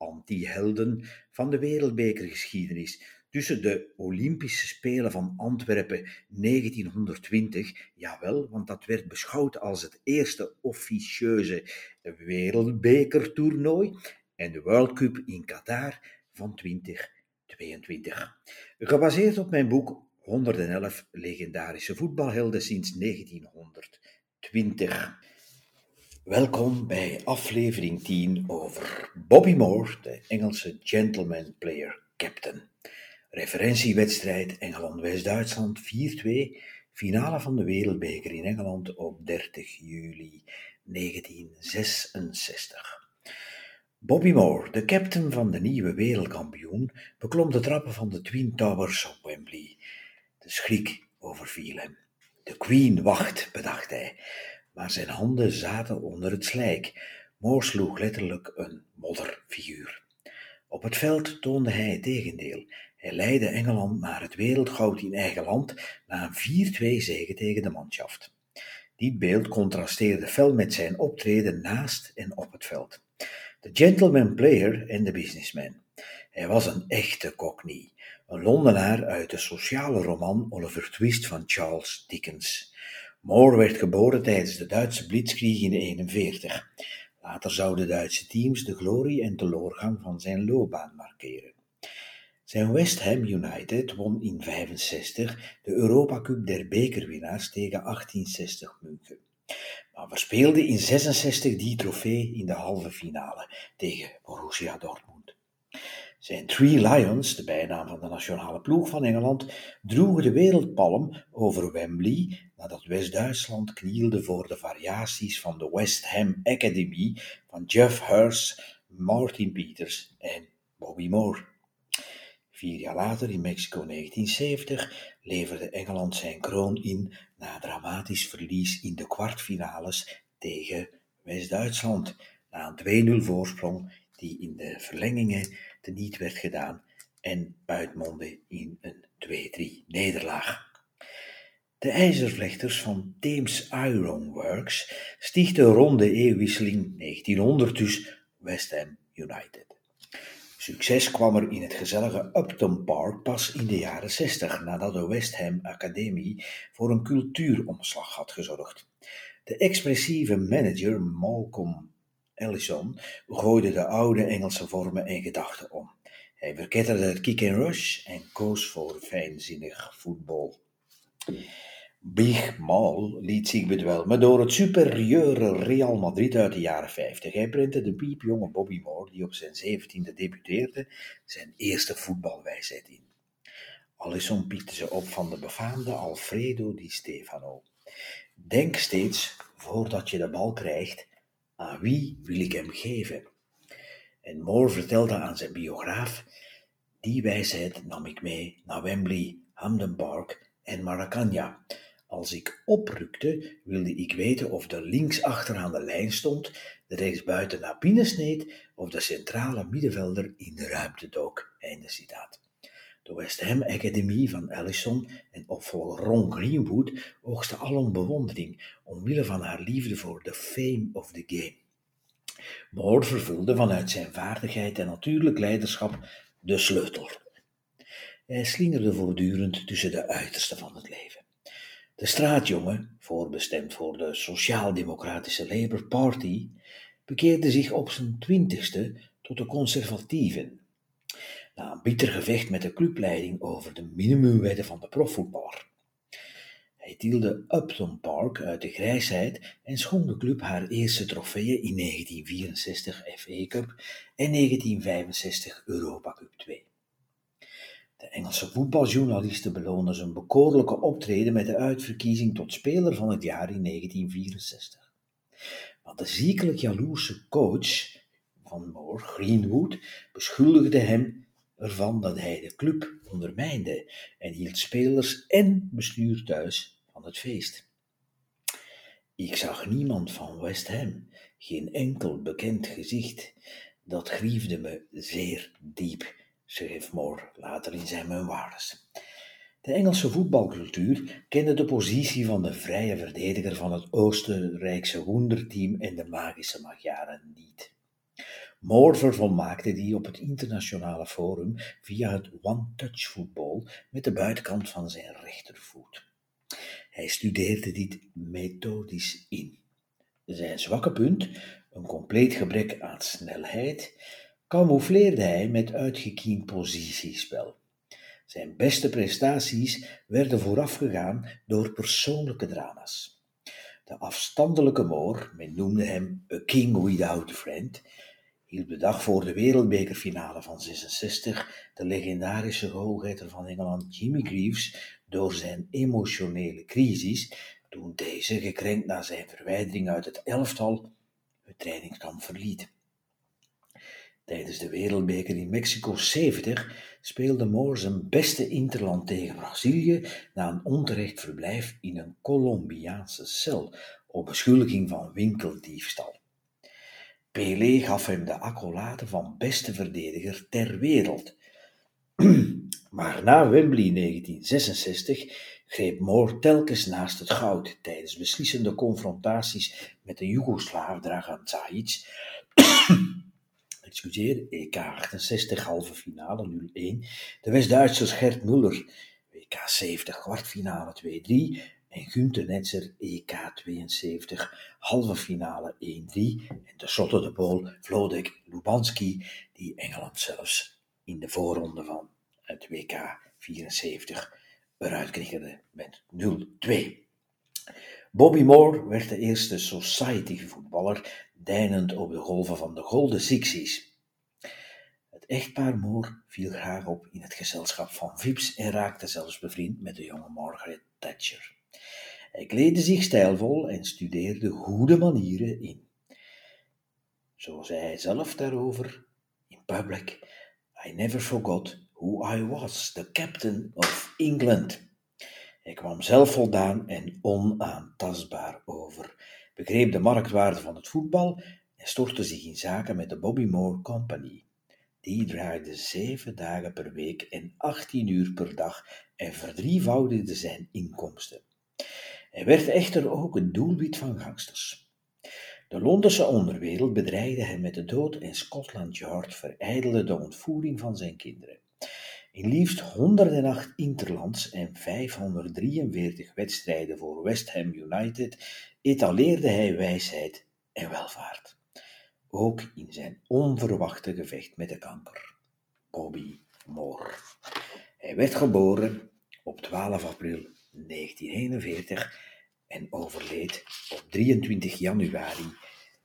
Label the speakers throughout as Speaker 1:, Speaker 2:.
Speaker 1: anti-helden van de wereldbekergeschiedenis tussen de Olympische Spelen van Antwerpen 1920, jawel, want dat werd beschouwd als het eerste officieuze wereldbekertoernooi, en de World Cup in Qatar van 2022. Gebaseerd op mijn boek 111 legendarische voetbalhelden sinds 1920. Welkom bij aflevering 10 over Bobby Moore, de Engelse gentleman player captain. Referentiewedstrijd Engeland-West-Duitsland 4-2, finale van de Wereldbeker in Engeland op 30 juli 1966. Bobby Moore, de captain van de nieuwe wereldkampioen, beklom de trappen van de Twin Towers op Wembley. De schrik overviel hem. De Queen wacht, bedacht hij, maar zijn handen zaten onder het slijk. Moore sloeg letterlijk een modderfiguur. Op het veld toonde hij het tegendeel. Hij leidde Engeland naar het wereldgoud in eigen land na een 4-2 zege tegen de manschaft. Dit beeld contrasteerde fel met zijn optreden naast en op het veld. De gentleman player en de businessman. Hij was een echte cockney, een Londenaar uit de sociale roman Oliver Twist van Charles Dickens. Moore werd geboren tijdens de Duitse Blitzkrieg in 1941. Later zouden Duitse teams de glorie en teleurgang van zijn loopbaan markeren. Zijn West Ham United won in 65 de Europa Cup der bekerwinnaars tegen 1860 München. Maar verspeelde in 66 die trofee in de halve finale tegen Borussia Dortmund. Zijn Three Lions, de bijnaam van de nationale ploeg van Engeland, droegen de wereldpalm over Wembley nadat West-Duitsland knielde voor de variaties van de West Ham Academy van Jeff Hurst, Martin Peters en Bobby Moore. Vier jaar later, in Mexico 1970, leverde Engeland zijn kroon in na dramatisch verlies in de kwartfinales tegen West-Duitsland, na een 2-0 voorsprong die in de verlengingen teniet werd gedaan en uitmondde in een 2-3 nederlaag. De ijzervlechters van Thames Iron Works stichten rond de eeuwwisseling 1900 dus West Ham United. Succes kwam er in het gezellige Upton Park pas in de jaren 60, nadat de West Ham Academie voor een cultuuromslag had gezorgd. De expressieve manager Malcolm Ellison gooide de oude Engelse vormen en gedachten om. Hij verketterde het kick and rush en koos voor fijnzinnig voetbal. Big Mal liet zich bedwelmen door het superieure Real Madrid uit de jaren 50. Hij printte de piepjonge Bobby Moore, die op zijn zeventiende debuteerde, zijn eerste voetbalwijsheid in. Alisson piekte ze op van de befaamde Alfredo Di Stefano. Denk steeds, voordat je de bal krijgt, aan wie wil ik hem geven? En Moore vertelde aan zijn biograaf, die wijsheid nam ik mee naar Wembley, Hampden Park en Maracana als ik oprukte, wilde ik weten of de links achteraan de lijn stond, de rechtsbuiten naar binnen sneed of de centrale middenvelder in de ruimte dook. Einde citaat. De West Ham Academy van Allison en opvolger Ron Greenwood oogste alom bewondering omwille van haar liefde voor de fame of the game. Moore vervulde vanuit zijn vaardigheid en natuurlijk leiderschap de sleutel. Hij slingerde voortdurend tussen de uitersten van het leven. De straatjongen, voorbestemd voor de Sociaal-Democratische Labour Party, bekeerde zich op zijn twintigste tot de conservatieven. Na een bitter gevecht met de clubleiding over de minimumwetten van de profvoetballer. Hij tielde Upton Park uit de grijsheid en schonk de club haar eerste trofeeën in 1964 FA Cup en 1965 Europa Cup 2. De Engelse voetbaljournalisten beloonden zijn bekoorlijke optreden met de uitverkiezing tot speler van het jaar in 1964. Maar de ziekelijk jaloerse coach van Moore, Greenwood, beschuldigde hem ervan dat hij de club ondermijnde en hield spelers en bestuur thuis van het feest. Ik zag niemand van West Ham, geen enkel bekend gezicht. Dat griefde me zeer diep, schreef Moore later in zijn memoires. De Engelse voetbalcultuur kende de positie van de vrije verdediger van het Oostenrijkse wonderteam en de magische Magyaren niet. Moore vervolmaakte die op het internationale forum via het one-touch voetbal met de buitenkant van zijn rechtervoet. Hij studeerde dit methodisch in. Zijn zwakke punt, een compleet gebrek aan snelheid, camoufleerde hij met uitgekiend positiespel. Zijn beste prestaties werden voorafgegaan door persoonlijke drama's. De afstandelijke Moor, men noemde hem a king without a friend, hield de dag voor de wereldbekerfinale van 66 de legendarische goalgetter van Engeland Jimmy Greaves door zijn emotionele crisis, toen deze, gekrenkt na zijn verwijdering uit het elftal, het trainingskamp verliet. Tijdens de wereldbeker in Mexico 70 speelde Moore zijn beste interland tegen Brazilië na een onterecht verblijf in een Colombiaanse cel op beschuldiging van winkeldiefstal. Pelé gaf hem de accolade van beste verdediger ter wereld. maar na Wembley 1966 greep Moore telkens naast het goud tijdens beslissende confrontaties met de Joegoslaaf Dragan Zajic. Excuseer, EK 68 halve finale 0-1. De West-Duitsers Gert Muller, WK 70 kwartfinale 2-3 en Günther Netzer EK 72 halve finale 1-3 en tenslotte de Pool Vlodek Lubanski die Engeland zelfs in de voorronde van het WK 74 eruit knikkerde met 0-2. Bobby Moore werd de eerste society voetballer deinend op de golven van de Golden Sixties. Het echtpaar Moore viel graag op in het gezelschap van Vips en raakte zelfs bevriend met de jonge Margaret Thatcher. Hij kleedde zich stijlvol en studeerde goede manieren in. Zo zei hij zelf daarover in public: I never forgot who I was, the captain of England. Hij kwam zelfvoldaan en onaantastbaar over, begreep de marktwaarde van het voetbal en stortte zich in zaken met de Bobby Moore Company. Die draaide zeven dagen per week en achttien uur per dag en verdrievoudigde zijn inkomsten. Hij werd echter ook een doelwit van gangsters. De Londense onderwereld bedreigde hem met de dood en Scotland Yard verijdelde de ontvoering van zijn kinderen. In liefst 108 interlands en 543 wedstrijden voor West Ham United etaleerde hij wijsheid en welvaart. Ook in zijn onverwachte gevecht met de kanker. Bobby Moore. Hij werd geboren op 12 april 1941 en overleed op 23 januari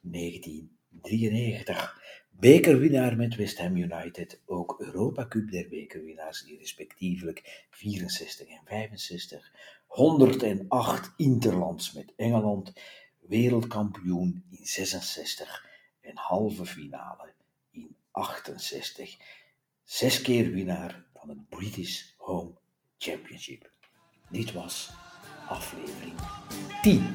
Speaker 1: 1993. Bekerwinnaar met West Ham United, ook Europa Cup der bekerwinnaars, die respectievelijk 64 en 65, 108 interlands met Engeland, wereldkampioen in 66 en halve finale in 68. Zes keer winnaar van het British Home Championship. Dit was aflevering 10.